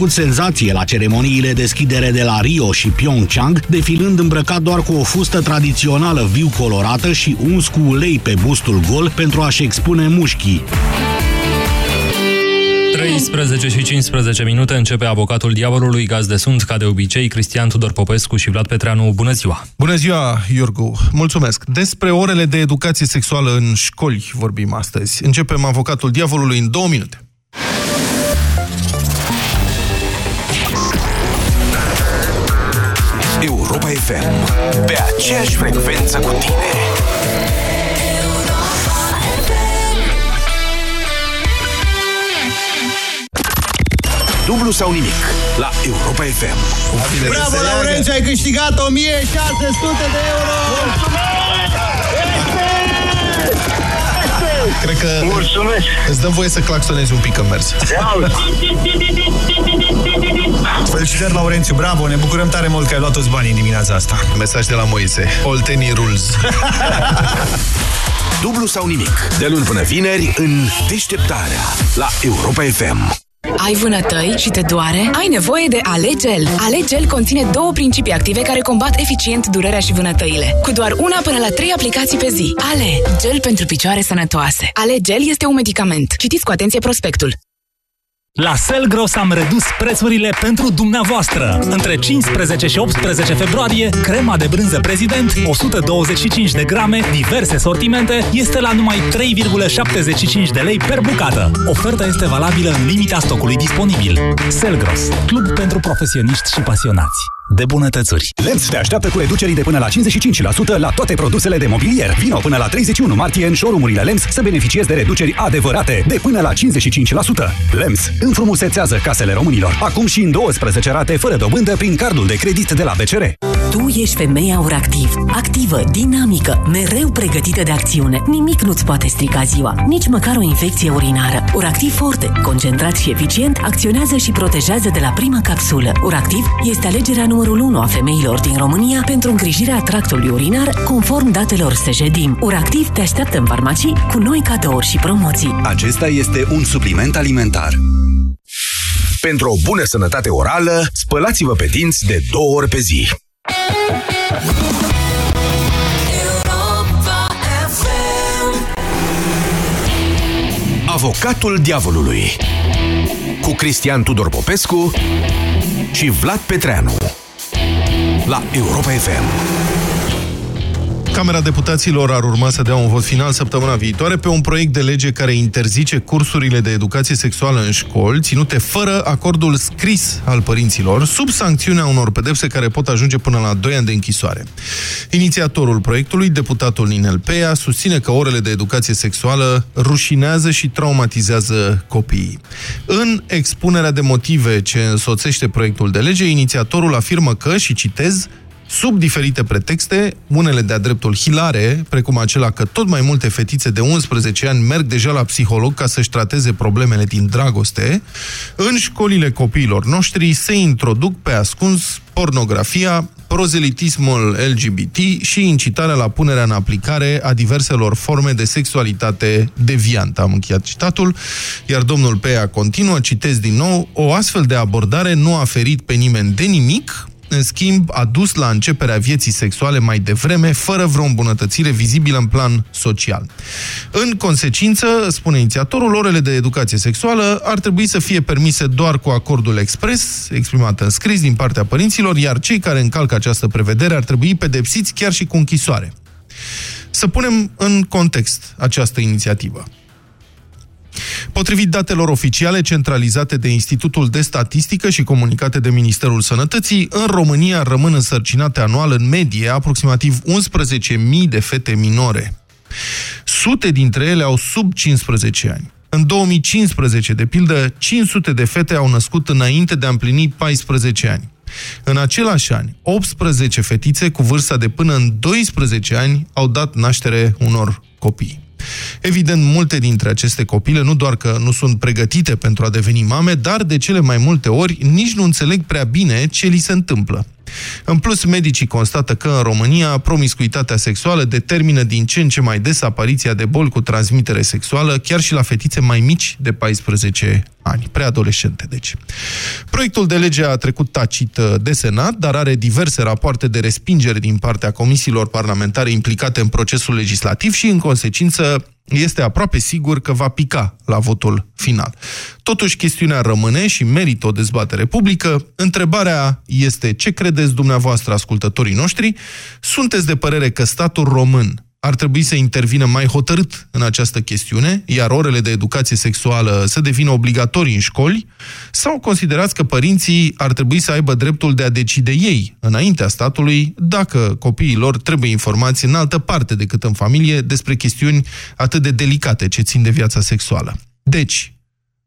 Cu senzație la ceremoniile deschidere de la Rio și Pyeongchang, defilând îmbrăcat doar cu o fustă tradițională viu colorată și uns cu ulei pe bustul gol pentru a-și expune mușchii. 13 și 15 minute începe avocatul diavolului, gazde sunt, ca de obicei, Cristian Tudor Popescu și Vlad Petreanu. Bună ziua! Bună ziua, Iorgu! Mulțumesc! Despre orele de educație sexuală în școli vorbim astăzi. Începem avocatul diavolului în două minute. Europa FM. Pe aceeași frecvență cu tine. Dublu sau nimic la Europa FM. Bravo, Laurențiu, ai câștigat 1600 de euro! Cred că Mulțumesc! îți dăm voie să claxonezi un pic în mers. Felicitări, Laurențiu, bravo! Ne bucurăm tare mult că ai luat toți banii în dimineața asta. Mesaj de la Moise. Oltenii rules. Dublu sau nimic. De luni până vineri în deșteptarea la Europa FM. Ai vânătăi și te doare? Ai nevoie de Alegel. Alegel conține două principii active care combat eficient durerea și vânătăile. Cu doar una până la trei aplicații pe zi. Ale, gel pentru picioare sănătoase. Alegel este un medicament. Citiți cu atenție prospectul. La Selgros am redus prețurile pentru dumneavoastră. Între 15 și 18 februarie, crema de brânză prezident, 125 de grame, diverse sortimente, este la numai 3,75 de lei per bucată. Oferta este valabilă în limita stocului disponibil. Selgros, club pentru profesioniști și pasionați de bunătățuri. Lemps te așteaptă cu reduceri de până la 55% la toate produsele de mobilier. Vino până la 31 martie în showroom-urile Lemps să beneficiezi de reduceri adevărate de până la 55%. Lemps înfrumusețează casele românilor. Acum și în 12 rate fără dobândă prin cardul de credit de la BCR. Tu ești femeia Uractiv. Activă, dinamică, mereu pregătită de acțiune. Nimic nu-ți poate strica ziua, nici măcar o infecție urinară. Uractiv Forte, concentrat și eficient, acționează și protejează de la prima capsulă. Uractiv este alegerea numărul 1 a femeilor din România pentru îngrijirea tractului urinar, conform datelor Sejedim. Uractiv te așteaptă în farmacii cu noi cadouri și promoții. Acesta este un supliment alimentar. Pentru o bună sănătate orală, spălați-vă pe dinți de două ori pe zi. Avocatul diavolului cu Cristian Tudor Popescu și Vlad Petreanu la Europa FM. Camera Deputaților ar urma să dea un vot final săptămâna viitoare pe un proiect de lege care interzice cursurile de educație sexuală în școli, ținute fără acordul scris al părinților, sub sancțiunea unor pedepse care pot ajunge până la 2 ani de închisoare. Inițiatorul proiectului, deputatul Ninel Pea, susține că orele de educație sexuală rușinează și traumatizează copiii. În expunerea de motive ce însoțește proiectul de lege, inițiatorul afirmă că, și citez, sub diferite pretexte, unele de-a dreptul hilare, precum acela că tot mai multe fetițe de 11 ani merg deja la psiholog ca să-și trateze problemele din dragoste, în școlile copiilor noștri se introduc pe ascuns pornografia, prozelitismul LGBT și incitarea la punerea în aplicare a diverselor forme de sexualitate deviantă. Am încheiat citatul, iar domnul Pea continuă, citez din nou, o astfel de abordare nu a ferit pe nimeni de nimic, în schimb, a dus la începerea vieții sexuale mai devreme, fără vreo îmbunătățire vizibilă în plan social. În consecință, spune inițiatorul, orele de educație sexuală ar trebui să fie permise doar cu acordul expres, exprimat în scris din partea părinților, iar cei care încalcă această prevedere ar trebui pedepsiți chiar și cu închisoare. Să punem în context această inițiativă. Potrivit datelor oficiale centralizate de Institutul de Statistică și comunicate de Ministerul Sănătății, în România rămân însărcinate anual în medie aproximativ 11.000 de fete minore. Sute dintre ele au sub 15 ani. În 2015, de pildă, 500 de fete au născut înainte de a împlini 14 ani. În același an, 18 fetițe cu vârsta de până în 12 ani au dat naștere unor copii. Evident, multe dintre aceste copile nu doar că nu sunt pregătite pentru a deveni mame, dar de cele mai multe ori nici nu înțeleg prea bine ce li se întâmplă. În plus, medicii constată că în România promiscuitatea sexuală determină din ce în ce mai des apariția de boli cu transmitere sexuală, chiar și la fetițe mai mici de 14 ani, preadolescente, deci. Proiectul de lege a trecut tacit uh, de Senat, dar are diverse rapoarte de respingere din partea comisiilor parlamentare implicate în procesul legislativ și, în consecință, este aproape sigur că va pica la votul final. Totuși, chestiunea rămâne și merită o dezbatere publică. Întrebarea este ce credeți dumneavoastră, ascultătorii noștri? Sunteți de părere că statul român ar trebui să intervină mai hotărât în această chestiune, iar orele de educație sexuală să devină obligatorii în școli, sau considerați că părinții ar trebui să aibă dreptul de a decide ei, înaintea statului, dacă copiii lor trebuie informați în altă parte decât în familie despre chestiuni atât de delicate ce țin de viața sexuală. Deci,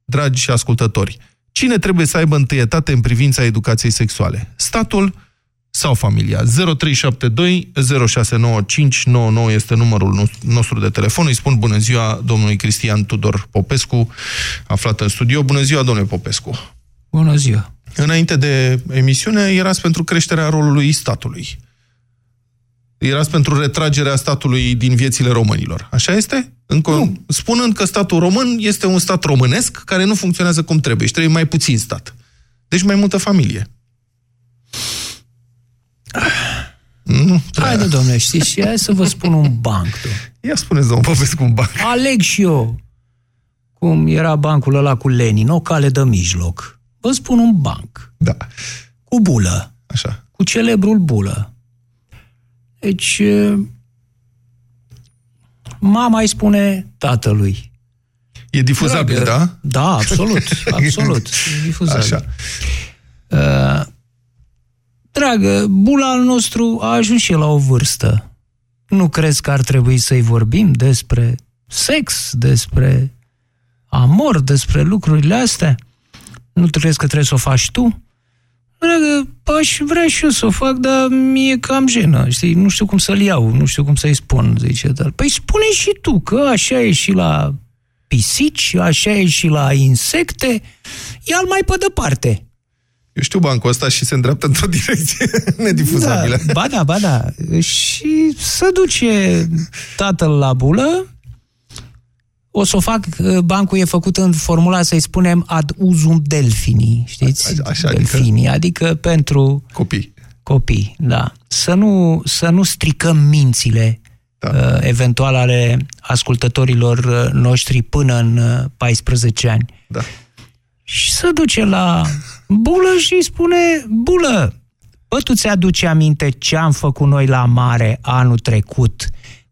dragi ascultători, cine trebuie să aibă întâietate în privința educației sexuale? Statul sau familia. 0372 069599 este numărul nostru de telefon. Îi spun bună ziua domnului Cristian Tudor Popescu, aflat în studio. Bună ziua, domnule Popescu! Bună ziua! Înainte de emisiune, erați pentru creșterea rolului statului. Erați pentru retragerea statului din viețile românilor. Așa este? Încă, nu. Spunând că statul român este un stat românesc care nu funcționează cum trebuie și trebuie mai puțin stat. Deci mai multă familie. Nu Haide, domnule, știți și hai să vă spun un banc. Tu. Ia spuneți, domnul Popescu, un banc. Aleg și eu. Cum era bancul ăla cu Lenin, o cale de mijloc. Vă spun un banc. Da. Cu bulă. Așa. Cu celebrul bulă. Deci, mama îi spune tatălui. E difuzabil, Dragă, da? Da, absolut, absolut. e difuzabil. Așa. Uh, Dragă, bula al nostru a ajuns și la o vârstă. Nu crezi că ar trebui să-i vorbim despre sex, despre amor, despre lucrurile astea? Nu crezi că trebuie să o faci tu? Dragă, aș vrea și eu să o fac, dar mie cam jenă, știi? Nu știu cum să-l iau, nu știu cum să-i spun, zice. Dar, păi spune și tu că așa e și la pisici, așa e și la insecte, ia-l mai pe departe. Eu știu bancul ăsta și se îndreaptă într-o direcție nedifuzabilă. Da, ba da, ba da. Și să duce tatăl la bulă, o să o fac, bancul e făcut în formula, să-i spunem, ad usum delfini, știți? A, așa, delfini, adică, adică pentru... Copii. Copii, da. Să nu, să nu stricăm mințile da. uh, eventual ale ascultătorilor uh, noștri până în uh, 14 ani. Da. Și să duce la bulă și îi spune, bulă, bă, tu ți-aduce aminte ce am făcut noi la mare anul trecut,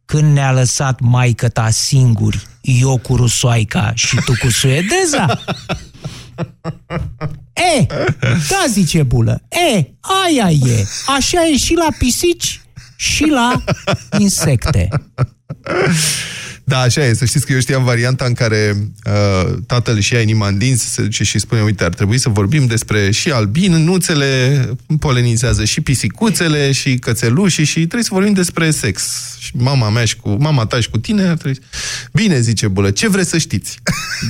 când ne-a lăsat maică ta singuri, eu cu rusoaica și tu cu suedeza? E, da, zice bulă, e, aia e, așa e și la pisici și la insecte. Da, așa e. Să știți că eu știam varianta în care uh, tatăl și ia inima în dinți, se duce și spune, uite, ar trebui să vorbim despre și albin, nuțele polenizează și pisicuțele și cățelușii și trebuie să vorbim despre sex. Și mama mea și cu mama ta și cu tine ar trebui... Bine, zice Bulă, ce vreți să știți?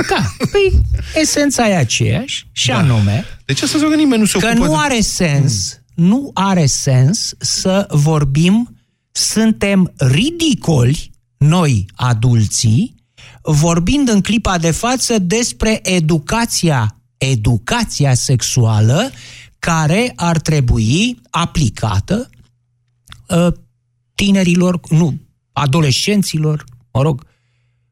Da, păi esența e aceeași și da. anume... De ce să că nimeni nu se că ocupă nu de... are sens, mm. nu are sens să vorbim, suntem ridicoli noi, adulții, vorbind în clipa de față despre educația, educația sexuală care ar trebui aplicată uh, tinerilor, nu, adolescenților, mă rog.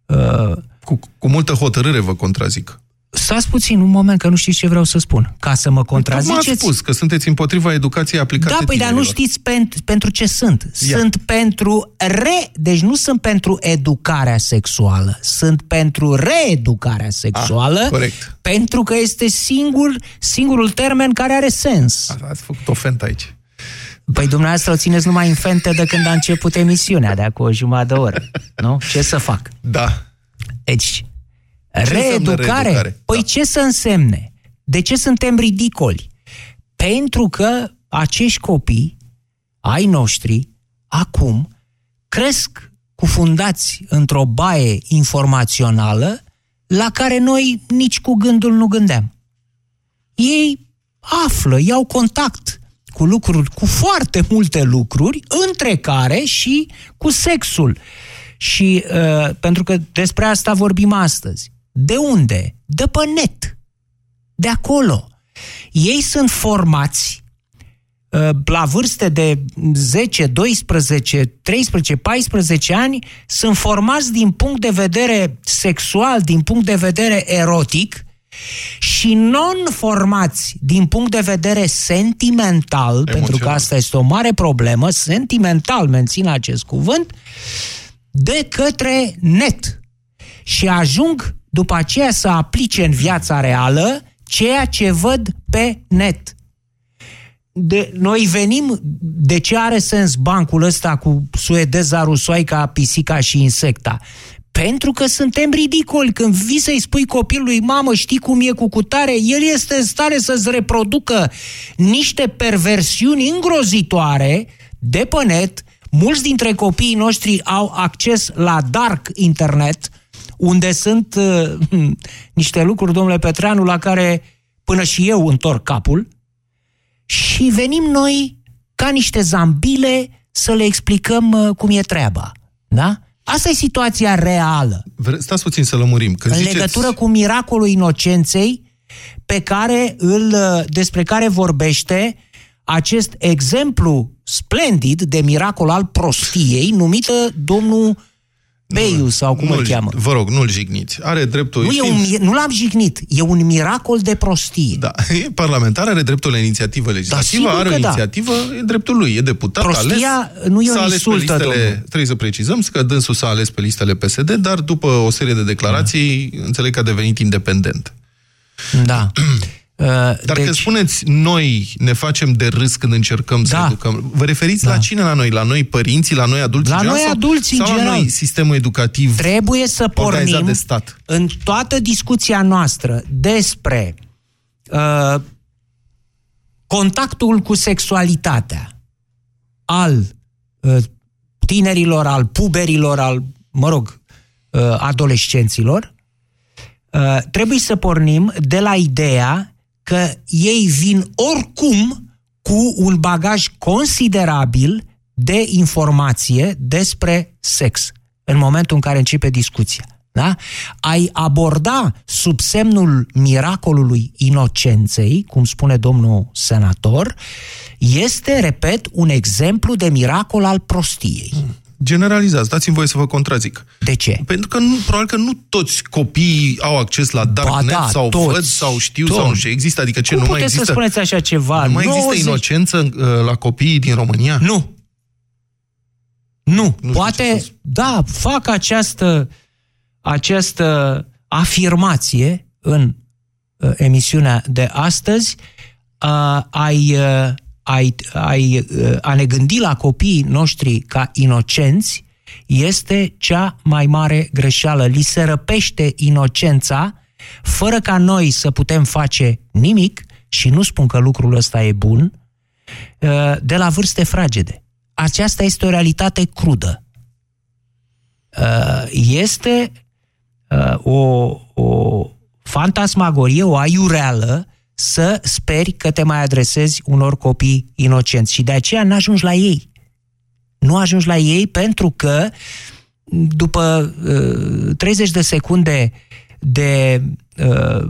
Uh, cu, cu multă hotărâre vă contrazic. Stați puțin un moment, că nu știți ce vreau să spun. Ca să mă păi contraziceți... Păi, spus că sunteți împotriva educației aplicate Da, păi dar nu știți pentru, pentru ce sunt. Ia. Sunt pentru re... Deci nu sunt pentru educarea sexuală. Sunt pentru reeducarea sexuală. Ah, corect. Pentru că este singur, singurul termen care are sens. Ați făcut o fentă aici. Păi dumneavoastră o țineți numai în fente de când a început emisiunea, de acum o jumătate de oră. Nu? Ce să fac? Da. Deci, Reeducare? reeducare? Păi da. ce să însemne? De ce suntem ridicoli? Pentru că acești copii, ai noștri, acum, cresc cufundați într-o baie informațională la care noi nici cu gândul nu gândeam. Ei află, iau contact cu lucruri, cu foarte multe lucruri, între care și cu sexul. Și uh, pentru că despre asta vorbim astăzi. De unde? De pe net. De acolo. Ei sunt formați uh, la vârste de 10, 12, 13, 14 ani, sunt formați din punct de vedere sexual, din punct de vedere erotic, și non-formați din punct de vedere sentimental, Emoțional. pentru că asta este o mare problemă, sentimental, mențin acest cuvânt, de către net. Și ajung după aceea să aplice în viața reală ceea ce văd pe net. De, noi venim, de ce are sens bancul ăsta cu suedeza, rusoaica, pisica și insecta? Pentru că suntem ridicoli. Când vii să-i spui copilului, mamă, știi cum e cu cutare, el este în stare să-ți reproducă niște perversiuni îngrozitoare de pe net. Mulți dintre copiii noștri au acces la dark internet, unde sunt uh, niște lucruri, domnule Petreanu, la care până și eu întorc capul și venim noi ca niște zambile să le explicăm uh, cum e treaba. Da? Asta e situația reală. Stați puțin să lămurim. Când în ziceți... legătură cu miracolul inocenței pe care îl, despre care vorbește acest exemplu splendid de miracol al prostiei numită domnul Beiu sau cum îl cheamă. Vă rog, nu-l jigniți. Are dreptul... Nu, e un, nu l-am jignit. E un miracol de prostie. Da. E parlamentar, are dreptul la inițiativă legislativă, da, are o da. inițiativă, da. e dreptul lui, e deputat Prostia ales. nu e o insultă, listele, Trebuie să precizăm că dânsul s-a ales pe listele PSD, dar după o serie de declarații, da. înțeleg că a devenit independent. Da. Uh, Dar deci... că spuneți, noi ne facem de râs când încercăm da. să educăm. Vă referiți da. la cine la noi? La noi părinții, la noi adulți La noi adulți sau, în general. la noi sistemul educativ Trebuie să pornim de stat. în toată discuția noastră despre uh, contactul cu sexualitatea al uh, tinerilor, al puberilor, al, mă rog, uh, adolescenților, uh, trebuie să pornim de la ideea că ei vin oricum cu un bagaj considerabil de informație despre sex în momentul în care începe discuția. Da? Ai aborda sub semnul miracolului inocenței, cum spune domnul senator, este, repet, un exemplu de miracol al prostiei. Mm generalizați. Dați-mi voie să vă contrazic. De ce? Pentru că nu, probabil că nu toți copiii au acces la darknet da, sau toți, văd sau știu toți. sau nu știu. Există, adică ce, Cum nu mai există... să spuneți așa ceva? Nu mai 90... există inocență uh, la copiii din România? Nu. Nu. nu Poate, da, fac această, această afirmație în uh, emisiunea de astăzi. Uh, ai... Uh, ai, ai, a ne gândi la copiii noștri ca inocenți este cea mai mare greșeală. Li se răpește inocența fără ca noi să putem face nimic, și nu spun că lucrul ăsta e bun, uh, de la vârste fragede. Aceasta este o realitate crudă. Uh, este uh, o, o fantasmagorie, o aiureală să speri că te mai adresezi unor copii inocenți. Și de aceea nu ajungi la ei. Nu ajungi la ei pentru că după uh, 30 de secunde de uh,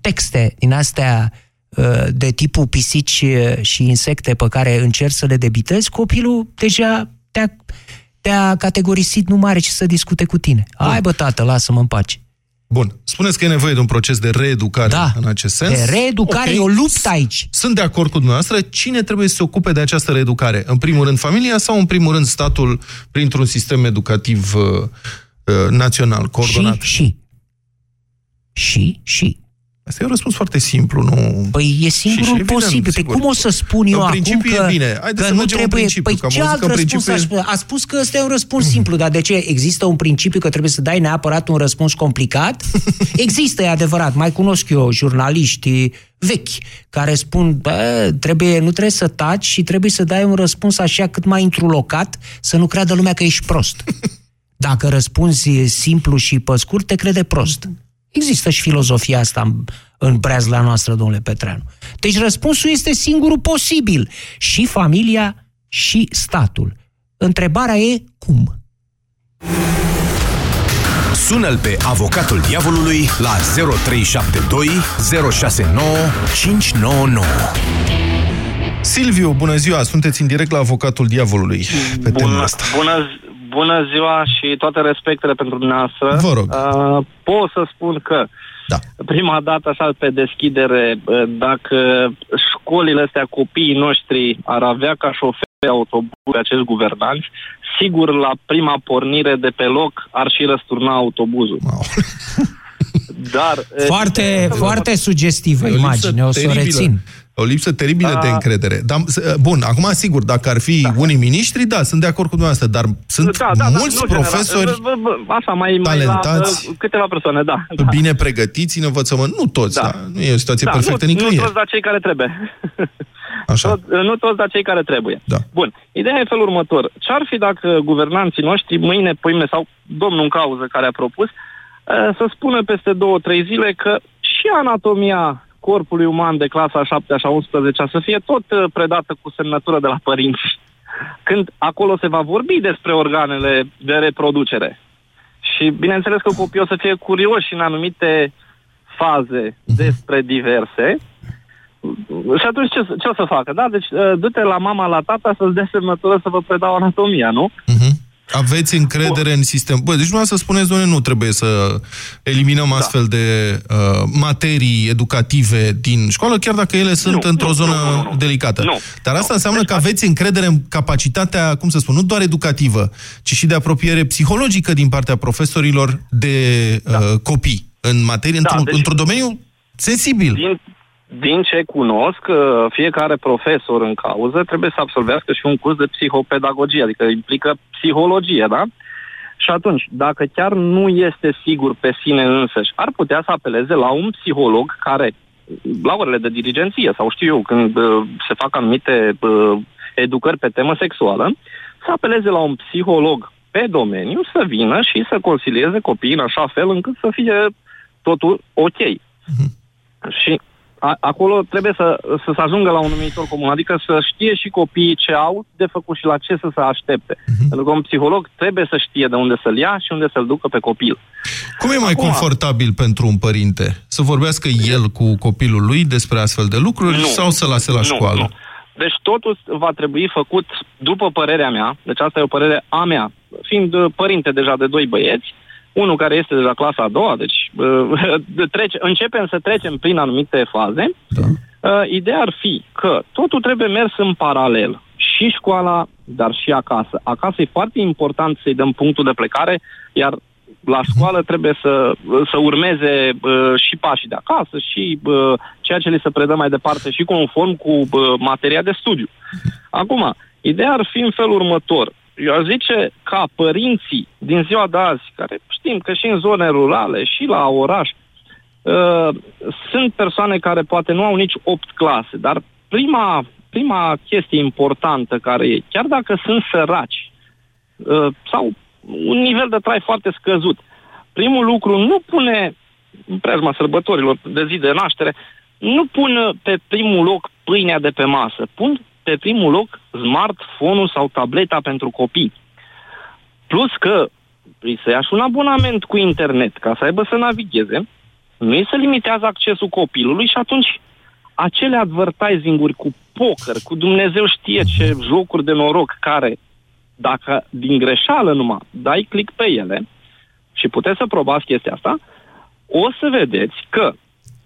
texte din astea uh, de tipul pisici și insecte pe care încerci să le debitezi, copilul deja te-a, te-a categorisit, nu mare ce să discute cu tine. Hai bă, tată, lasă-mă în pace. Bun. Spuneți că e nevoie de un proces de reeducare da. în acest sens. De reeducare, okay. e o luptă aici. Sunt de acord cu dumneavoastră. Cine trebuie să se ocupe de această reeducare? În primul rând familia sau în primul rând statul printr-un sistem educativ uh, uh, național, coordonat? Și, și. Și, și. Asta e un răspuns foarte simplu, nu... Păi e singurul și, și posibil. Păi cum o să spun eu acum că, e bine. că nu trebuie... Păi ce alt răspuns principiu... a spus că ăsta e un răspuns simplu, dar de ce? Există un principiu că trebuie să dai neapărat un răspuns complicat? Există, e adevărat. Mai cunosc eu jurnaliști vechi care spun, bă, trebuie, nu trebuie să taci și trebuie să dai un răspuns așa cât mai intrulocat, să nu creadă lumea că ești prost. Dacă răspunzi simplu și pe scurt, te crede prost. Există și filozofia asta în, în breazla noastră, domnule Petreanu. Deci răspunsul este singurul posibil. Și familia și statul. Întrebarea e cum? Sună-l pe avocatul diavolului la 0372 069 599. Silviu, bună ziua! Sunteți în direct la avocatul diavolului pe bună, tema asta. Bună, bună ziua și toate respectele pentru dumneavoastră. Vă rog. Uh, pot să spun că da. prima dată, așa, pe deschidere, uh, dacă școlile astea, copiii noștri ar avea ca șoferi autobuz acești guvernanți, sigur, la prima pornire de pe loc ar și răsturna autobuzul. Wow. Dar... uh, Foarte, foarte sugestivă E o lipsă imagine, o să o teribilă. rețin. O lipsă teribilă Da. de încredere. Dar, s- bun, acum, sigur, dacă ar fi unii miniștri, da, sunt de acord cu dumneavoastră, dar sunt da, da, mulți nu general. profesori V- v- v- Așa, mai, mai la talentați. uh, câteva persoane, da. da. bine pregătiți în învățământ. Nu toți, da. Da. Nu e o situație Da, perfectă nu, nicăieri. Nu toți, dar cei care trebuie. Așa. Tot, nu toți, dar cei care trebuie. Da. Bun. Ideea e felul următor. Ce-ar fi dacă guvernanții noștri, mâine, poimne sau domnul în cauză care a propus, eh, să spună peste două, trei zile că și anatomia corpului uman de clasa a 7 și a 11 să fie tot eh, predată cu semnătură de la părinți. Când acolo se va vorbi despre organele de reproducere. Și bineînțeles că copiii o să fie curioși în anumite faze despre diverse. Și atunci ce, ce o să facă? Da? Deci uh, du-te la mama, la tata să-ți dea semnătură să vă predau anatomia, nu? Mhm. Aveți încredere în sistem. Bă, deci nu să spuneți, doamne, nu trebuie să eliminăm Da. astfel de uh, materii educative din școală, chiar dacă ele sunt Nu, într-o nu, zonă nu, nu, nu. delicată. Nu. Dar asta Nu. înseamnă Deci că aveți încredere în capacitatea, cum să spun, nu doar educativă, ci și de apropiere psihologică din partea profesorilor de uh, copii în materie, Da, într-un, deci- într-un domeniu sensibil. Din, din ce cunosc, uh, fiecare profesor în cauză trebuie să absolvească și un curs de psihopedagogie, adică implică psihologie, da? Și atunci, dacă chiar nu este sigur pe sine însăși, ar putea să apeleze la un psiholog care, la orele de dirigenție sau știu eu, când uh, se fac anumite uh, educări pe temă sexuală, să apeleze la un psiholog pe domeniu să vină și să consilieze copiii în așa fel încât să fie totul ok. Și a, acolo trebuie să, să se ajungă la un numitor comun, adică să știe și copiii ce au de făcut și la ce să se aștepte. Uh-huh. Pentru că un psiholog trebuie să știe de unde să-l ia și unde să-l ducă pe copil. Cum e mai Acum- confortabil pentru un părinte? Să vorbească el cu copilul lui despre astfel de lucruri Nu. sau să lase la Nu, școală? nu. Deci totul va trebui făcut, după părerea mea, deci asta e o părere a mea, fiind uh, părinte deja de doi băieți, unul care este deja clasa a doua, deci uh, de trece, începem să trecem prin anumite faze. Da. Uh, ideea ar fi că totul trebuie mers în paralel. Și școala, dar și acasă. Acasă e foarte important să-i dăm punctul de plecare, iar la școală trebuie să, să urmeze uh, și pașii de acasă și uh, ceea ce li se predă mai departe și conform cu uh, materia de studiu. Acum, ideea ar fi în felul următor. Eu aș zice ca părinții din ziua de azi, care știm că și în zone rurale și la oraș, uh, sunt persoane care poate nu au nici 8 clase, dar prima, prima chestie importantă care e, chiar dacă sunt săraci uh, sau un nivel de trai foarte scăzut, primul lucru nu pune în preajma sărbătorilor de zi de naștere, nu pun pe primul loc pâinea de pe masă, pun pe primul loc smartphone-ul sau tableta pentru copii. Plus că îi să ia și un abonament cu internet ca să aibă să navigheze, nu îi se limitează accesul copilului și atunci acele advertising-uri cu poker, cu Dumnezeu știe ce jocuri de noroc care, dacă din greșeală numai dai click pe ele și puteți să probați chestia asta, o să vedeți că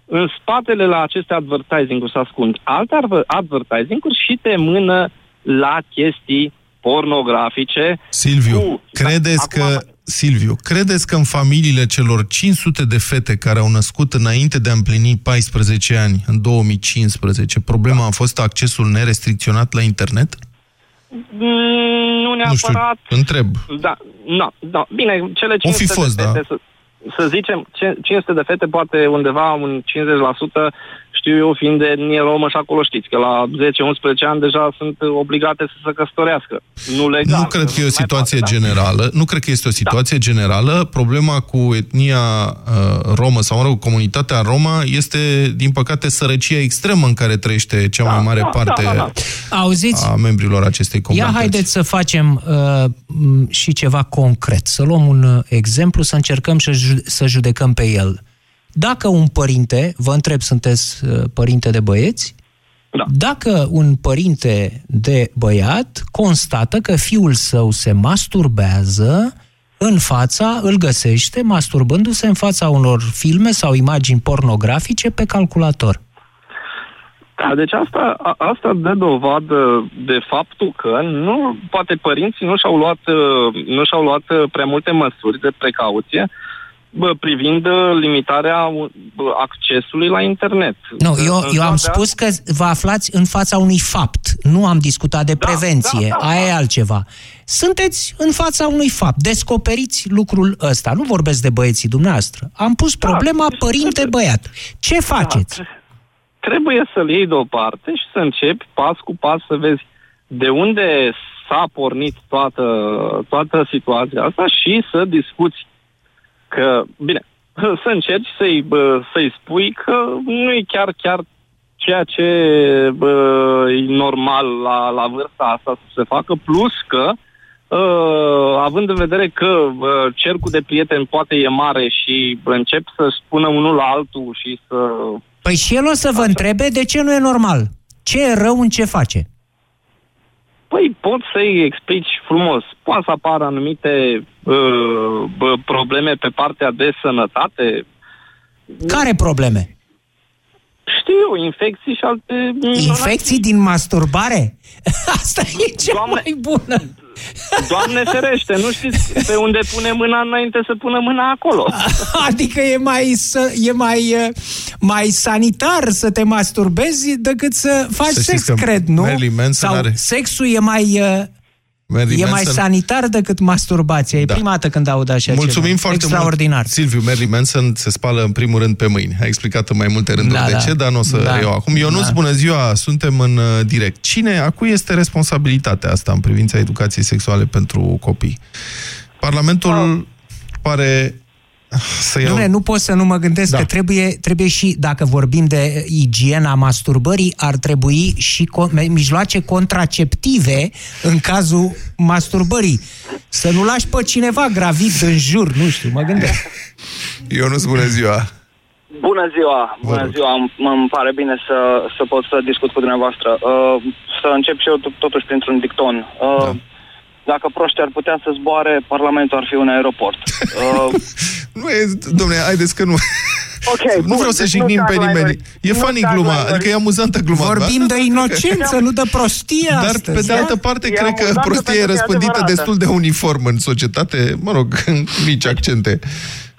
în spatele la aceste advertising-uri se ascund alte adver- advertising-uri și te mână la chestii pornografice. Silviu, cu- credeți Da, că acum- Silviu, credeți că în familiile celor 500 de fete care au născut înainte de a împlini 14 ani, în 2015, problema a fost accesul nerestricționat la internet? Mm, Nu neapărat. Nu știu, întreb. Da, da, da. Bine, cele O fi 500 fost, de da. fete, să, să zicem, ce- 500 de fete, poate undeva un 50% știu eu, fiind de etnie romă și acolo știți că la 10-11 ani deja sunt obligate să se căsătorească. Nu legal. Nu cred că e o situație poate, da? generală. Nu cred că este o situație da. generală. Problema cu etnia uh, romă sau, mă rog, comunitatea romă este, din păcate, sărăcia extremă în care trăiește cea da, mai mare da, parte da, da, da. Auziți? a membrilor acestei comunități. Ia haideți să facem uh, și ceva concret. Să luăm un uh, exemplu, să încercăm să, ju- să judecăm pe el. Dacă un părinte, vă întreb, sunteți uh, părinte de băieți? Da. Dacă un părinte de băiat constată că fiul său se masturbează în fața, îl găsește masturbându-se în fața unor filme sau imagini pornografice pe calculator. Da, deci asta, a, asta dă dovadă de faptul că nu, poate părinții nu și-au luat, uh, nu și-au luat uh, prea multe măsuri de precauție bă, privind uh, limitarea bă, accesului la internet. Nu, eu, În eu am toate spus că vă aflați în fața unui fapt. Nu am discutat de Da, prevenție. da, da, Aia e da. altceva. Sunteți în fața unui fapt. Descoperiți lucrul ăsta. Nu vorbesc de băieții dumneavoastră. Am pus Da, problema deci părinte-băiat. Ce faceți? Da, trebuie să-l iei deoparte și să începi pas cu pas să vezi de unde s-a pornit toată, toată situația asta și să discuți că, bine, să încerci să-i, bă, să-i spui că nu e chiar, chiar ceea ce bă, e normal la, la vârsta asta să se facă, plus că Uh, având în vedere că uh, cercul de prieteni poate e mare și încep să spună unul la altul și să Păi și el o să vă întrebe de ce nu e normal. Ce e rău în ce face? Păi poți să-i explici frumos. Poate să apară anumite uh, bă, probleme pe partea de sănătate. Care probleme? Știu eu, infecții și alte... Infecții din masturbare? Asta e cea Doamne- mai bună. Doamne ferește, nu știți pe unde pune mâna înainte să pună mâna acolo. Adică e mai, să, e mai, uh, mai sanitar să te masturbezi decât să faci Să știți sex, că cred, nu? Marilyn Manson Sau are- sexul e mai... uh, Marilyn E mai Manson- sanitar decât masturbația. E Da. prima dată când aud așa Mulțumim ceva. foarte Extraordinar. mult. Silviu, Marilyn Manson se spală în primul rând pe mâini. A explicat în mai multe rânduri Da, de da. ce, dar nu o să Da. eu acum. Eu nu Da. bună ziua, suntem în uh, direct. Cine, a cui este responsabilitatea asta în privința educației sexuale pentru copii? Parlamentul pare să iau... Dom'le, nu pot să nu mă gândesc Da. că trebuie, trebuie și, dacă vorbim de igiena masturbării, ar trebui și co- me- mijloace contraceptive în cazul masturbării. Să nu lași pe cineva gravid în jur, nu știu, mă gândesc. Eu nu bună ziua. Bună ziua, Vă bună rog. ziua, îmi- îmi pare bine să, să pot să discut cu dumneavoastră. Uh, să încep și eu to- totuși printr-un dicton. Uh, Da. Dacă proști ar putea să zboare, Parlamentul ar fi un aeroport. Uh, Nu e, domnule, haideți că nu... ok, nu bun, vreau să deci jignim nu pe nimeni. tagline-uri. E Nu funny gluma, tagline-uri. adică e amuzantă gluma. Vorbim da? de inocență, nu de prostie Dar, astăzi. pe de altă parte, E cred că amuzantă prostia e pentru că e răspândită adevărată. destul de uniform în societate, mă rog, în mici accente.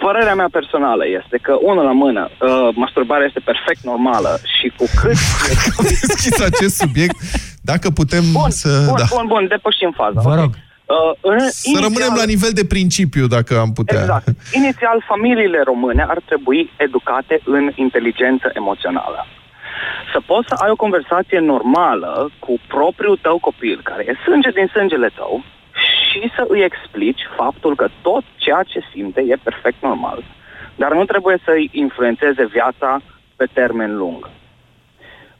Părerea mea personală este că, unul la mână, uh, masturbarea este perfect normală și cu cât... Am deschis acest subiect, dacă putem Bun, să... bun, da. bun, bun, depășim faza. Vă ok. rog. Uh, în, Să rămânem la nivel de principiu, dacă am putea. Exact. Inițial, familiile române ar trebui educate în inteligență emoțională. Să poți să ai o conversație normală cu propriul tău copil, care e sânge din sângele tău, și să îi explici faptul că tot ceea ce simte e perfect normal, dar nu trebuie să-i influențeze viața pe termen lung.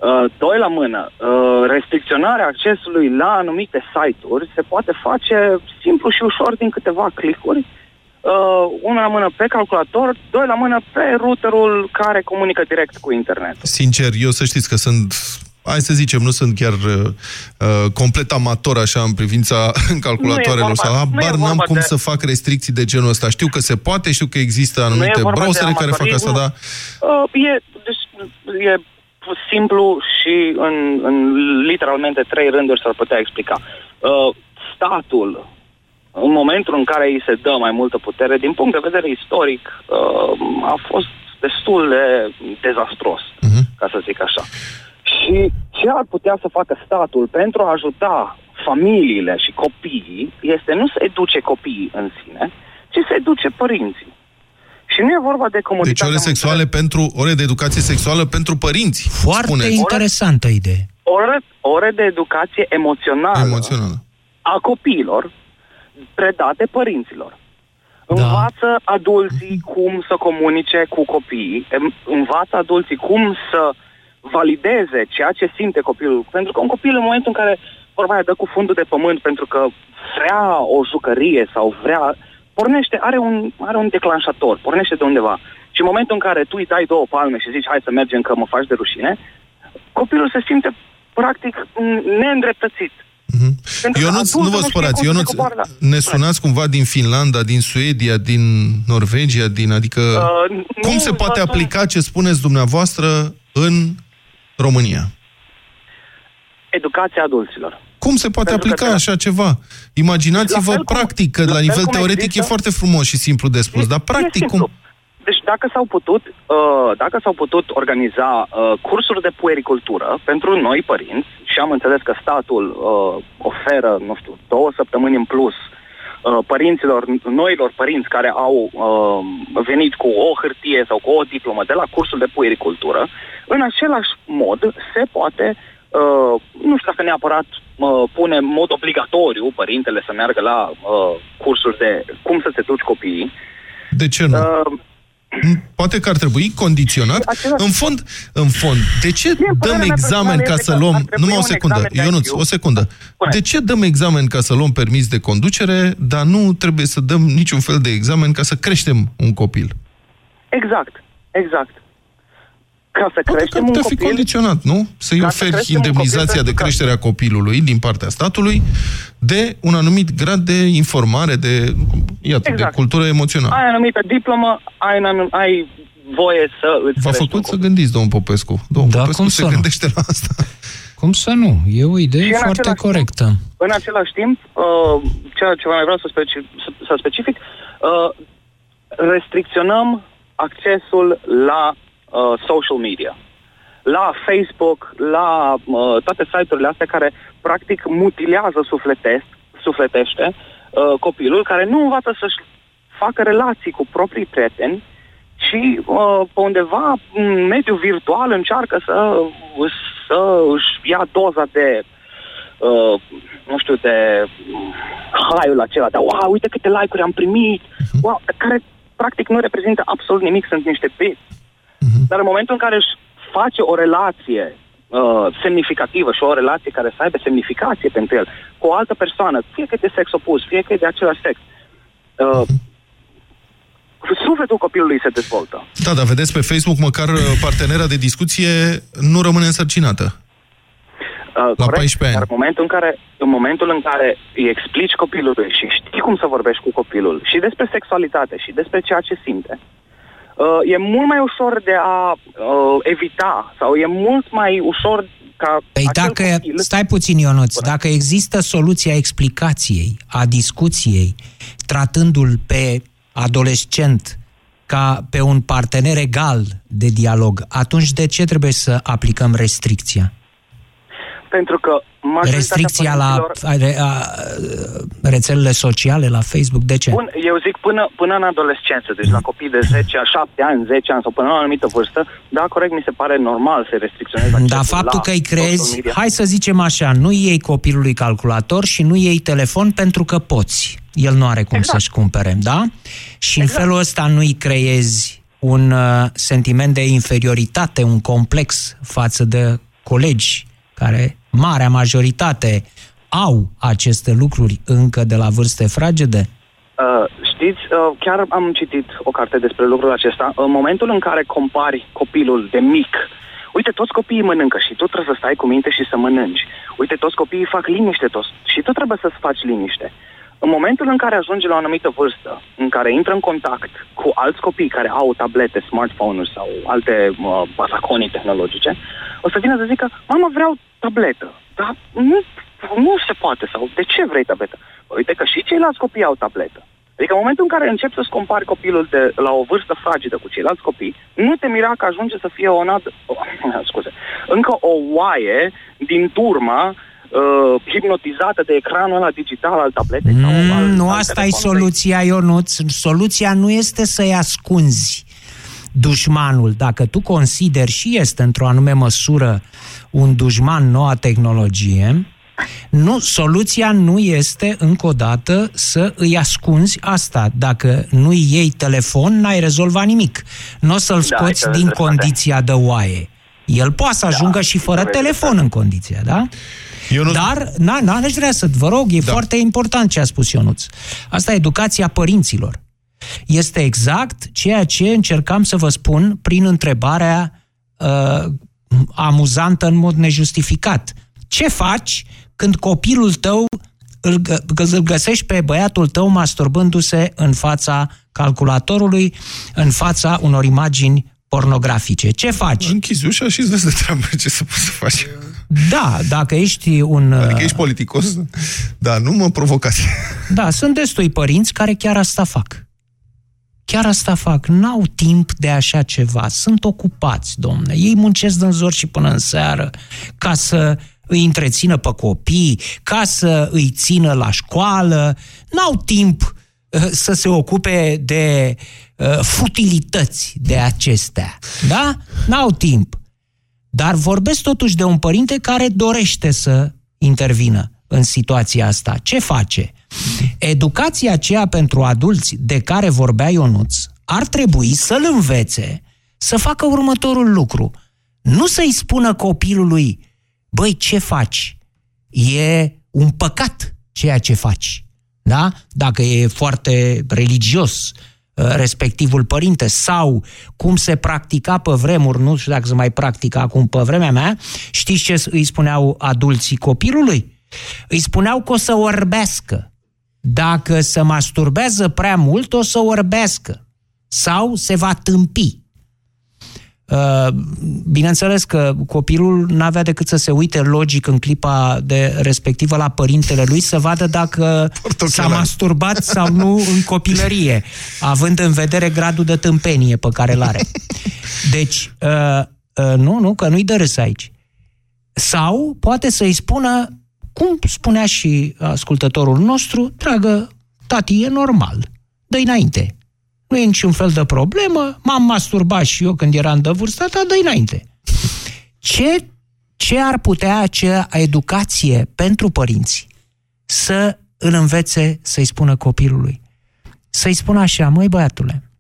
Uh, doi la mână, uh, restricționarea accesului la anumite site-uri se poate face simplu și ușor din câteva clicuri. Uh, una la mână pe calculator, doi la mână pe routerul care comunică direct cu internet. Sincer, eu să știți că sunt hai să zicem, nu sunt chiar uh, uh, complet amator așa în privința calculatoarelor vorba- sau nu e habar n-am vorba cum de- să fac restricții de genul ăsta. Știu că se poate, știu că există anumite vorba de browsere care fac asta, amatorism. dar Uh, e, deci, e simplu și în, în literalmente trei rânduri s-ar putea explica. Uh, statul, în momentul în care îi se dă mai multă putere, din punct de vedere istoric, uh, a fost destul de dezastros, Mhm. ca să zic așa. Și ce ar putea să facă statul pentru a ajuta familiile și copiii este nu să educe copiii în sine, ci să educe părinții. Și nu e vorba de comoditate. Deci ore sexuale pentru, ore de educație sexuală pentru părinți. Foarte spuneți. interesantă idee. Ore, ore de educație emoțională, Emoțională. a copiilor predate părinților. Da. Învață adulții cum să comunice cu copiii, em- învață adulții cum să valideze ceea ce simte copilul. Pentru că un copil în momentul în care vorba aia dă cu fundul de pământ pentru că vrea o jucărie sau vrea... Pornește, are un, are un declanșator, pornește de undeva. Și în momentul în care tu îi dai două palme și zici hai să mergem că mă faci de rușine, copilul se simte practic neîndreptățit. Pentru că Eu nu, adultul nu vă știe spărați, cum eu să nu se coboară, da. ne sunați cumva din Finlanda, din Suedia, din Norvegia, din adică Uh, cum nu, se poate vă- aplica ce spuneți dumneavoastră în România? Educația adulților. Cum se poate Pentru că aplica te- așa ceva? Imaginați-vă La fel cum- practic, că la la fel nivel cum teoretic există- e foarte frumos și simplu de spus, dar practic e cum... simplu. Deci dacă s-au putut, uh, dacă s-au putut organiza uh, cursuri de puericultură pentru noi părinți și am înțeles că statul uh, oferă, nu știu, două săptămâni în plus uh, părinților, noilor părinți care au uh, venit cu o hârtie sau cu o diplomă de la cursul de puericultură, în același mod se poate Uh, nu știu dacă neapărat uh, pune în mod obligatoriu părintele să meargă la uh, cursuri de cum să te duci copiii. De ce nu? Uh, Poate că ar trebui condiționat. Același- În fond, în fond, de ce dăm părerea mea examen personală ca este să că luăm... ar trebui Numai o un secundă, examen de Ionuț, IQ. o secundă. Spune. De ce dăm examen ca să luăm permis de conducere, dar nu trebuie să dăm niciun fel de examen ca să creștem un copil? Exact, exact. Ca să Poate că ar creștem un putea fi copil... condiționat, nu? Să-i Ca să oferi creștem un indemnizația copil de pentru că- creștere a copilului din partea statului de un anumit grad de informare, de, iată, de Exact. cultură emoțională. Ai anumită diplomă, ai, un anum, ai voie să îți V-a crești făcut un să gândiți, domnul Popescu. Domnul Da, Popescu cum se să nu? gândește la asta. Cum să nu? E o idee Și în foarte același corectă. În același timp, uh, ceea ce mai vreau să, speci- să, să specific, uh, restricționăm accesul la uh, social media. La Facebook, la uh, toate site-urile astea care practic mutilează sufletesc, sufletește uh, copilul, care nu învață să-și facă relații cu proprii prieteni, și uh, pe undeva în mediul virtual încearcă să, să își ia doza de uh, nu știu, de haiul acela, de wow, uite câte like-uri am primit, wow, care practic nu reprezintă absolut nimic, sunt niște bits. Dar în momentul în care își face o relație uh, semnificativă și o relație care să aibă semnificație pentru el cu o altă persoană, fie că e de sex opus, fie că e de același sex, uh, sufletul copilului se dezvoltă. Da, dar vedeți, pe Facebook măcar uh, partenera de discuție nu rămâne însărcinată. Uh, La corect? 14 ani. Dar în momentul în care, în momentul în care îi explici copilului și știi cum să vorbești cu copilul și despre sexualitate și despre ceea ce simte, uh, e mult mai ușor de a uh, evita sau e mult mai ușor ca Păi acel dacă, copil... stai puțin Ionuț, dacă există soluția explicației, a discuției, tratându-l pe adolescent ca pe un partener egal de dialog, atunci de ce trebuie să aplicăm restricția? Pentru că majoritatea Restricția la părinților- a, a, rețelele sociale, la Facebook, de ce? Bun, eu zic până, până în adolescență, deci la copii de 10, 7 ani, 10 ani sau până la o anumită vârstă, da, corect, mi se pare normal să restricționezi accesul Dar faptul la că îi social crezi, media. hai să zicem așa, nu iei copilului calculator și nu iei telefon pentru că poți. El nu are cum Exact. să-și cumpere, da? Și în felul ăsta nu îi creezi un uh, sentiment de inferioritate, un complex față de colegi care, marea majoritate, au aceste lucruri încă de la vârste fragede? Uh, știți, uh, chiar am citit o carte despre lucrul acesta. În momentul în care compari copilul de mic, uite, toți copiii mănâncă și tu trebuie să stai cu minte și să mănânci. Uite, toți copiii fac liniște toți și tu trebuie să-ți faci liniște. În momentul în care ajunge la o anumită vârstă, în care intră în contact cu alți copii care au tablete, smartphone-uri sau alte uh, bazaconii tehnologice, o să vină să zică, mama, vreau tabletă, dar nu, nu se poate, sau de ce vrei tabletă? Păi Uite că și ceilalți copii au tabletă. Adică în momentul în care începi să-ți compari copilul de la o vârstă fragedă cu ceilalți copii, nu te mira că ajunge să fie o nad... oh, scuze, încă o oaie din turma uh, hipnotizată de ecranul ăla digital al tabletei? Mm, sau al, nu al asta e soluția, Ionuț. Soluția nu este să-i ascunzi dușmanul. Dacă tu consideri și este într-o anume măsură un dușman noua tehnologie, nu, soluția nu este, încă o dată, să îi ascunzi asta. Dacă nu iei telefon, n-ai rezolvat nimic. Nu o să-l da, scoți da, din condiția de oaie. El poate să da, ajungă da, și fără telefon în condiția, da? Ionuț... Dar, na, na, aș vrea să vă rog, e da. foarte important ce a spus Ionuț. Asta e educația părinților. Este exact ceea ce încercam să vă spun prin întrebarea uh, amuzantă în mod nejustificat. Ce faci când copilul tău îl, îl găsești pe băiatul tău masturbându-se în fața calculatorului, în fața unor imagini pornografice. Ce faci? Închizi ușa și îți de treabă ce să poți să faci. Da, dacă ești un... Adică ești politicos, da, nu mă provocați. Da, sunt destui părinți care chiar asta fac. Chiar asta fac. N-au timp de așa ceva. Sunt ocupați, domne. Ei muncesc din zor și până în seară ca să îi întrețină pe copii, ca să îi țină la școală. N-au timp uh, să se ocupe de uh, futilități de acestea. Da? N-au timp. Dar vorbesc totuși de un părinte care dorește să intervină în situația asta. Ce face? Educația aceea pentru adulți de care vorbea Ionuț ar trebui să-l învețe să facă următorul lucru. Nu să-i spună copilului, băi, ce faci? E un păcat ceea ce faci. Da? Dacă e foarte religios, uh, respectivul părinte sau cum se practica pe vremuri, nu știu dacă se mai practica acum pe vremea mea, știți ce îi spuneau adulții copilului? Îi spuneau că o să orbească. Dacă se masturbează prea mult, o să orbească. Sau se va tâmpi. Uh, bineînțeles că copilul n-avea decât să se uite logic în clipa de respectivă la părintele lui să vadă dacă s-a masturbat sau nu în copilărie, având în vedere gradul de tâmpenie pe care îl are. Deci, uh, uh, nu, nu, că nu-i dă râs aici. Sau poate să-i spună, cum spunea și ascultătorul nostru, dragă, tati, e normal, dă înainte nu e niciun fel de problemă, m-am masturbat și eu când eram de vârsta ta, dă înainte. Ce, ce ar putea acea educație pentru părinți să îl învețe să-i spună copilului? Să-i spună așa, măi băiatule,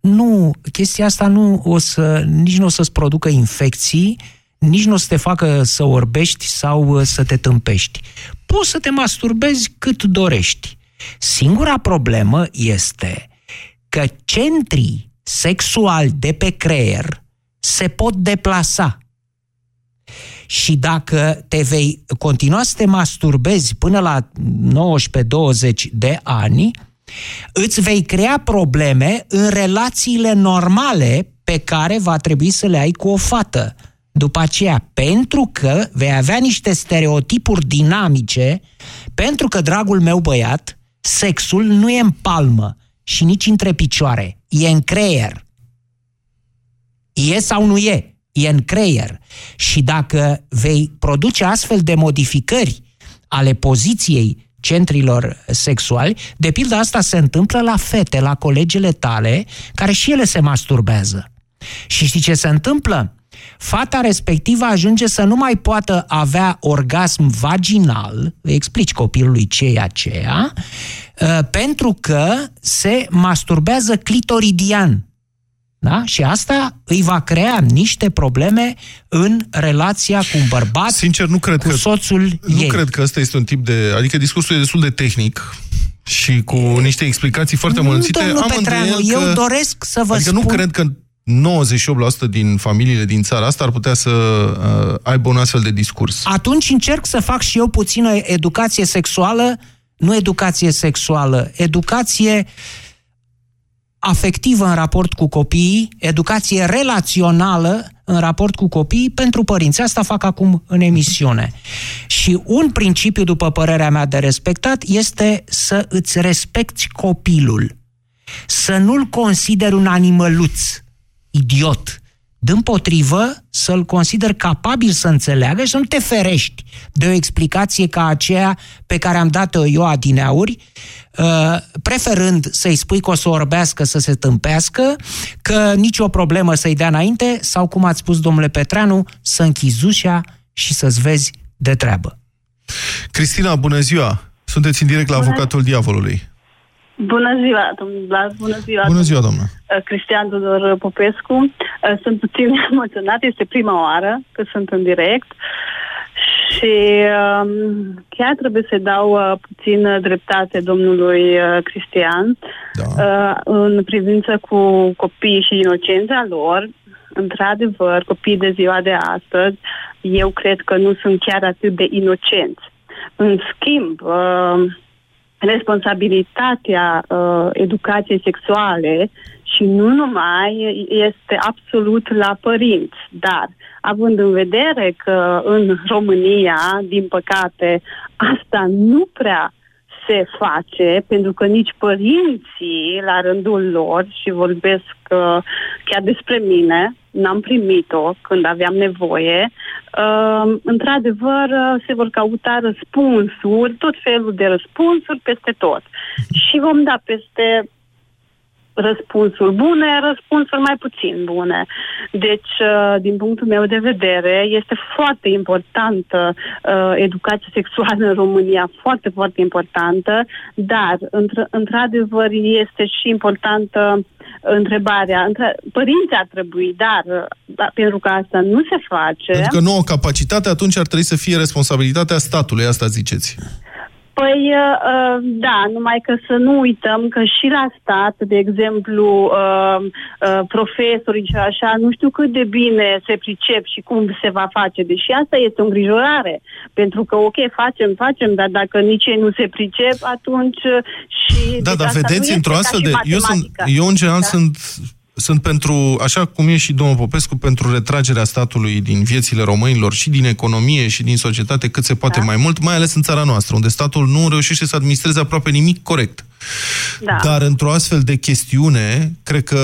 nu, chestia asta nu o să, nici nu o să-ți producă infecții, nici nu o să te facă să orbești sau să te tâmpești. Poți să te masturbezi cât dorești. Singura problemă este că centrii sexuali de pe creier se pot deplasa. Și dacă te vei continua să te masturbezi până la 19-20 de ani, îți vei crea probleme în relațiile normale pe care va trebui să le ai cu o fată. După aceea, pentru că vei avea niște stereotipuri dinamice, pentru că, dragul meu băiat, sexul nu e în palmă, și nici între picioare. E în creier. E sau nu e? E în creier. Și dacă vei produce astfel de modificări ale poziției centrilor sexuali, de pildă asta se întâmplă la fete, la colegele tale, care și ele se masturbează. Și știi ce se întâmplă? Fata respectivă ajunge să nu mai poată avea orgasm vaginal, îi explici copilului ce e aceea, Uh, pentru că se masturbează clitoridian. Da? Și asta îi va crea niște probleme în relația cu un bărbat, Sincer, nu cred cu că, soțul Nu ei. cred că ăsta este un tip de... Adică discursul e destul de tehnic și cu niște explicații foarte amănunțite. Domnul Am Petreanu, îndoiel eu că, doresc să vă adică spun... nu cred că 98% din familiile din țara asta ar putea să uh, aibă un astfel de discurs. Atunci încerc să fac și eu puțină educație sexuală nu educație sexuală, educație afectivă în raport cu copiii, educație relațională în raport cu copiii pentru părinți. Asta fac acum în emisiune. Și un principiu, după părerea mea, de respectat este să îți respecti copilul. Să nu-l consideri un animăluț, idiot, Dând potrivă, să-l consider capabil să înțeleagă și să nu te ferești de o explicație ca aceea pe care am dat-o eu adineauri, uh, preferând să-i spui că o să orbească să se tâmpească, că nicio problemă să-i dea înainte, sau, cum ați spus, domnule Petreanu, să închizi ușa și să-ți vezi de treabă. Cristina, bună ziua! Sunteți în direct la bună. Avocatul Diavolului. Bună ziua, domnul Blas, bună ziua. Bună ziua, doamnă. Uh, Cristian Tudor Popescu. Uh, sunt puțin emoționat, este prima oară că sunt în direct și um, chiar trebuie să dau uh, puțin dreptate domnului uh, Cristian da. uh, în privință cu copiii și inocența lor. Într-adevăr, copiii de ziua de astăzi, eu cred că nu sunt chiar atât de inocenți. În schimb, uh, responsabilitatea uh, educației sexuale și nu numai este absolut la părinți, dar având în vedere că în România, din păcate, asta nu prea se face, pentru că nici părinții, la rândul lor, și vorbesc uh, chiar despre mine, n-am primit-o când aveam nevoie, uh, într-adevăr uh, se vor căuta răspunsuri, tot felul de răspunsuri peste tot. Și vom da peste răspunsuri bune, răspunsuri mai puțin bune. Deci, uh, din punctul meu de vedere, este foarte importantă uh, educația sexuală în România, foarte, foarte importantă, dar, într- într-adevăr, este și importantă întrebarea. Între... Părinții ar trebui, dar, dar pentru că asta nu se face... Pentru că nu au capacitate, atunci ar trebui să fie responsabilitatea statului, asta ziceți. Păi, uh, da, numai că să nu uităm că și la stat, de exemplu, uh, uh, profesorii și așa, nu știu cât de bine se pricep și cum se va face. Deși asta este o îngrijorare. Pentru că, ok, facem, facem, dar dacă nici ei nu se pricep, atunci și... Da, dar vedeți, într-o astfel de... Eu, sunt, eu, în general, da? sunt sunt pentru, așa cum e și domnul Popescu, pentru retragerea statului din viețile românilor și din economie și din societate cât se poate da. mai mult, mai ales în țara noastră, unde statul nu reușește să administreze aproape nimic corect. Da. Dar într-o astfel de chestiune, cred că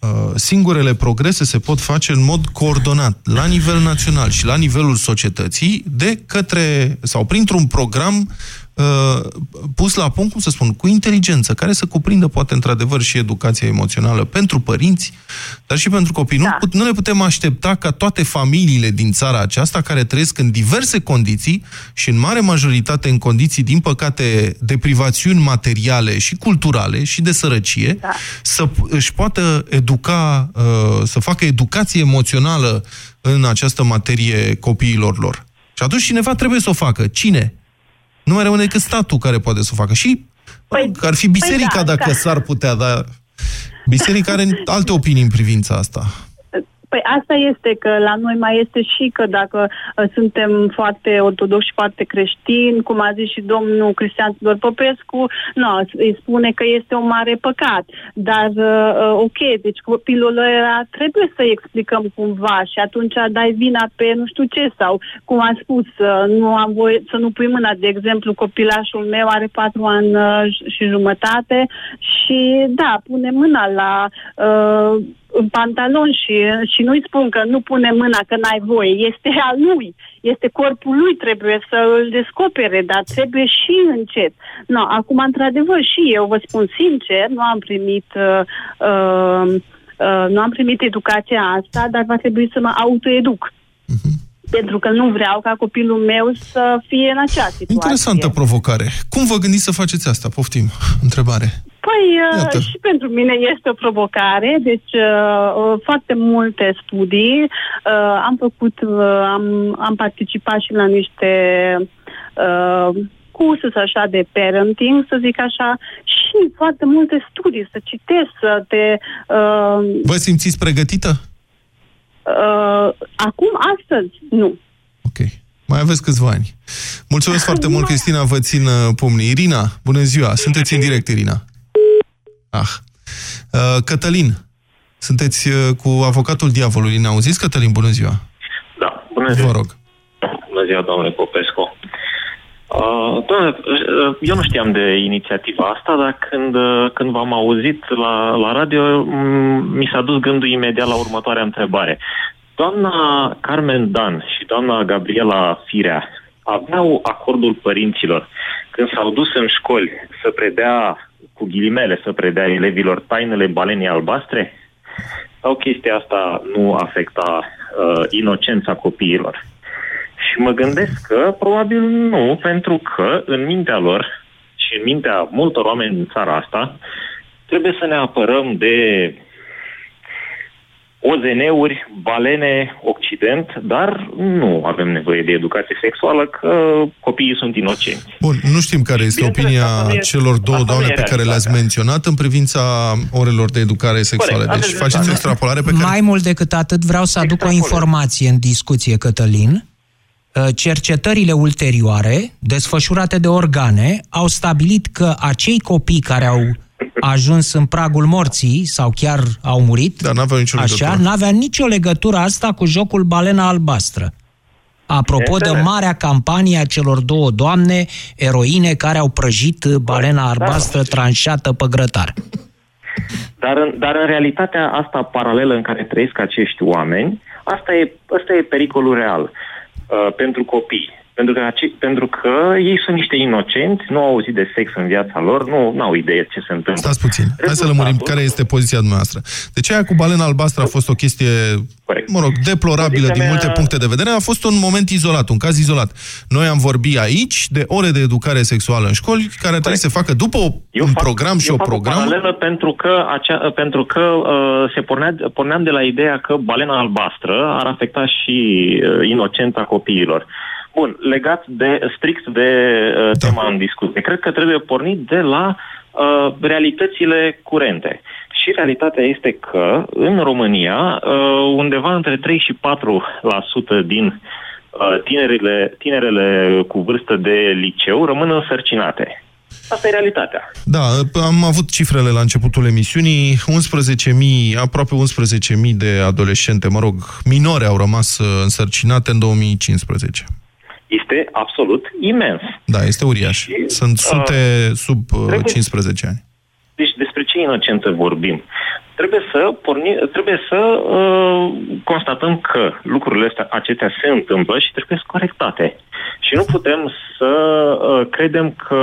uh, singurele progrese se pot face în mod coordonat, la nivel național și la nivelul societății, de către, sau printr-un program Uh, pus la punct, cum să spun, cu inteligență, care să cuprindă poate într-adevăr și educația emoțională pentru părinți, dar și pentru copii. Da. Nu, nu ne putem aștepta ca toate familiile din țara aceasta, care trăiesc în diverse condiții și în mare majoritate în condiții, din păcate, de privațiuni materiale și culturale și de sărăcie, da. să își poată educa, uh, să facă educație emoțională în această materie copiilor lor. Și atunci cineva trebuie să o facă. Cine? Nu mai rămâne decât statul care poate să o facă. Și păi, ar fi biserica păi da, dacă da. s-ar putea, dar biserica are alte opinii în privința asta. Păi asta este că la noi mai este și că dacă uh, suntem foarte ortodoxi și foarte creștini, cum a zis și domnul Cristian Tudor Popescu, nu, îi spune că este un mare păcat. Dar, uh, uh ok, deci copilul ăla trebuie să-i explicăm cumva și atunci dai vina pe nu știu ce sau, cum am spus, uh, nu am voie să nu pui mâna. De exemplu, copilașul meu are patru ani uh, și jumătate și, da, pune mâna la... Uh, în pantalon și, și nu-i spun că nu pune mâna că n-ai voie. Este al lui. Este corpul lui, trebuie să îl descopere, dar trebuie și încet. No, acum, într-adevăr, și eu vă spun sincer, nu am primit uh, uh, uh, nu am primit educația asta, dar va trebui să mă autoeduc. Uh-huh. Pentru că nu vreau ca copilul meu să fie în acea situație. Interesantă provocare. Cum vă gândiți să faceți asta? Poftim. Întrebare. Păi Iată. și pentru mine este o provocare, deci uh, uh, foarte multe studii. Uh, am făcut, uh, am, am participat și la niște uh, cursuri așa de parenting, să zic așa, și foarte multe studii, să citesc, să te... Uh, Vă simțiți pregătită? Uh, acum, astăzi, nu. Ok. Mai aveți câțiva ani. Mulțumesc foarte mult, Cristina, vă țin uh, pumnii. Irina, bună ziua! Sunteți în direct, Irina. Ah. Uh, Cătălin, sunteți uh, cu avocatul diavolului. Ne auziți, Cătălin? Bună ziua! Da, bună ziua! Vă rog. Bună ziua, domnule Popescu. Uh, doamne, uh, eu nu știam de inițiativa asta, dar când, uh, când v-am auzit la, la radio, mi s-a dus gândul imediat la următoarea întrebare. Doamna Carmen Dan și doamna Gabriela Firea aveau acordul părinților când s-au dus în școli să predea, cu ghilimele, să predea elevilor tainele balenii albastre? Sau chestia asta nu afecta uh, inocența copiilor? Și mă gândesc că probabil nu, pentru că în mintea lor și în mintea multor oameni din țara asta trebuie să ne apărăm de OZN-uri, balene, Occident, dar nu avem nevoie de educație sexuală, că copiii sunt inocenți. Bun, nu știm care este opinia celor două doamne pe care le-ați menționat în privința orelor de educare sexuală. Corect, deci faceți o extrapolare pe care... Mai mult decât atât, vreau să aduc o informație în discuție, Cătălin. Uh, cercetările ulterioare, desfășurate de organe, au stabilit că acei copii care au ajuns în pragul morții sau chiar au murit, Dar n-aveau nicio așa, legătură. n-avea nicio legătură asta cu jocul Balena Albastră. Apropo de marea campanie a celor două doamne, eroine, care au prăjit balena albastră tranșată pe grătar. Dar în, dar în realitatea asta paralelă în care trăiesc acești oameni, asta e, asta e pericolul real uh, pentru copii. Pentru că, ace- pentru că ei sunt niște inocenți, nu au auzit de sex în viața lor, nu au idee ce se întâmplă. Stați puțin. Hai să lămurim care este poziția dumneavoastră. Deci aia cu balena albastră a fost o chestie, Corect. mă rog, deplorabilă din multe puncte de vedere. A fost un moment izolat, un caz izolat. Noi am vorbit aici de ore de educare sexuală în școli, care trebuie să se facă după un fac, program și eu o fac program. O paralelă pentru că, acea, pentru că uh, se pornea, porneam de la ideea că balena albastră ar afecta și uh, inocența copiilor. Bun, legat de strict de uh, Da. tema în discuție, cred că trebuie pornit de la uh, realitățile curente. Și realitatea este că în România uh, undeva între 3 și 4% din uh, tinerile, tinerele cu vârstă de liceu rămân însărcinate. Asta e realitatea. Da, am avut cifrele la începutul emisiunii. 11.000, aproape 11.000 de adolescente, mă rog, minore au rămas uh, însărcinate în 2015. Este absolut imens. Da, este uriaș. Sunt sute sub uh, trebuie- 15 ani. Deci despre ce inocență vorbim? Trebuie să, porni, trebuie să uh, constatăm că lucrurile astea, acestea se întâmplă și trebuie să corectate. Și nu putem să uh, credem că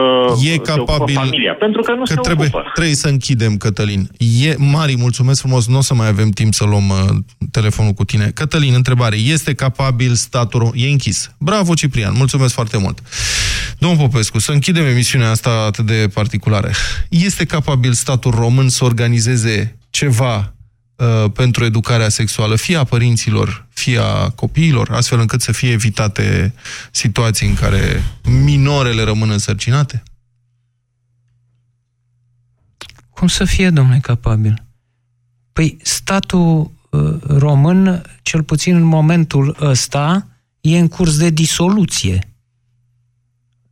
E se capabil... ocupă familia, pentru că nu se trebuie, ocupă. trebuie să închidem, Cătălin. E, Mari, mulțumesc frumos, nu o să mai avem timp să luăm uh, telefonul cu tine. Cătălin, întrebare. Este capabil statul... rom- E închis. Bravo, Ciprian, mulțumesc foarte mult. Domnul Popescu, să închidem emisiunea asta atât de particulară. Este capabil statul român să organizeze ceva uh, pentru educarea sexuală, fie a părinților, fie a copiilor, astfel încât să fie evitate situații în care minorele rămân însărcinate? Cum să fie, domnule, capabil? Păi statul uh, român, cel puțin în momentul ăsta, e în curs de disoluție.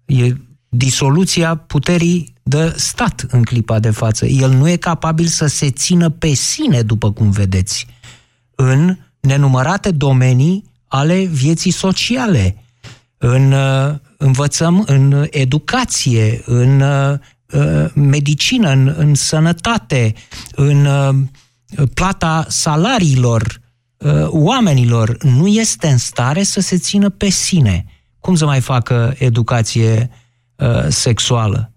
E disoluția puterii de stat în clipa de față. El nu e capabil să se țină pe sine, după cum vedeți, în nenumărate domenii ale vieții sociale, în uh, învățăm, în educație, în uh, uh, medicină, în, în sănătate, în uh, plata salariilor uh, oamenilor, nu este în stare să se țină pe sine. Cum să mai facă educație uh, sexuală?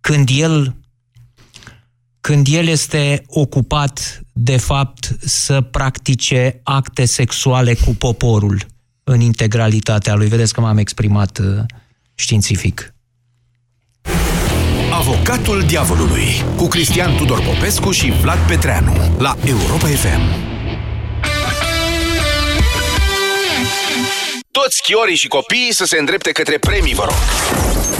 Când el când el este ocupat, de fapt, să practice acte sexuale cu poporul în integralitatea lui. Vedeți că m-am exprimat uh, științific. Avocatul diavolului cu Cristian Tudor Popescu și Vlad Petreanu la Europa FM. Toți chiorii și copiii să se îndrepte către premii, vă rog.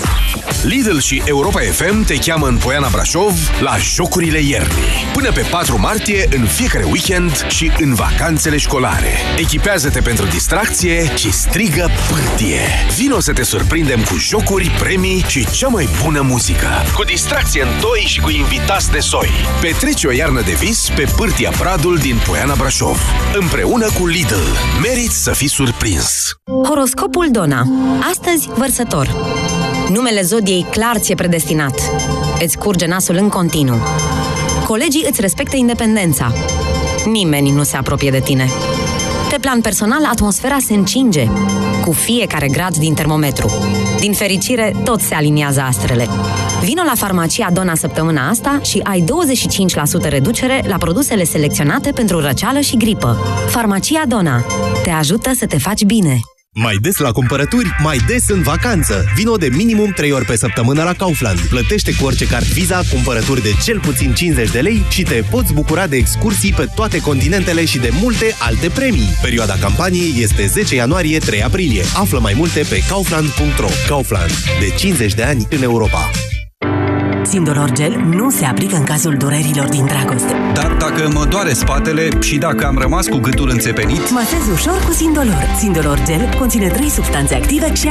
Lidl și Europa FM te cheamă în Poiana Brașov la Jocurile Iernii. Până pe 4 martie, în fiecare weekend și în vacanțele școlare. Echipează-te pentru distracție și strigă pârtie. Vino să te surprindem cu jocuri, premii și cea mai bună muzică. Cu distracție în toi și cu invitați de soi. Petreci o iarnă de vis pe pârtia Bradul din Poiana Brașov. Împreună cu Lidl. Meriți să fii surprins. Horoscopul Dona. Astăzi, vărsător. Numele zodiei clar ți-e predestinat. Îți curge nasul în continuu. Colegii îți respectă independența. Nimeni nu se apropie de tine. Pe plan personal, atmosfera se încinge cu fiecare grad din termometru. Din fericire, tot se aliniază astrele. Vino la farmacia Dona săptămâna asta și ai 25% reducere la produsele selecționate pentru răceală și gripă. Farmacia Dona te ajută să te faci bine. Mai des la cumpărături, mai des în vacanță. Vino de minimum 3 ori pe săptămână la Kaufland. Plătește cu orice card Visa cumpărături de cel puțin 50 de lei și te poți bucura de excursii pe toate continentele și de multe alte premii. Perioada campaniei este 10 ianuarie-3 aprilie. Află mai multe pe kaufland.ro. Kaufland. De 50 de ani în Europa. Sindolor Gel nu se aplică în cazul durerilor din dragoste. Dar dacă mă doare spatele și dacă am rămas cu gâtul înțepenit... Masez ușor cu Sindolor. Sindolor Gel conține 3 substanțe active și are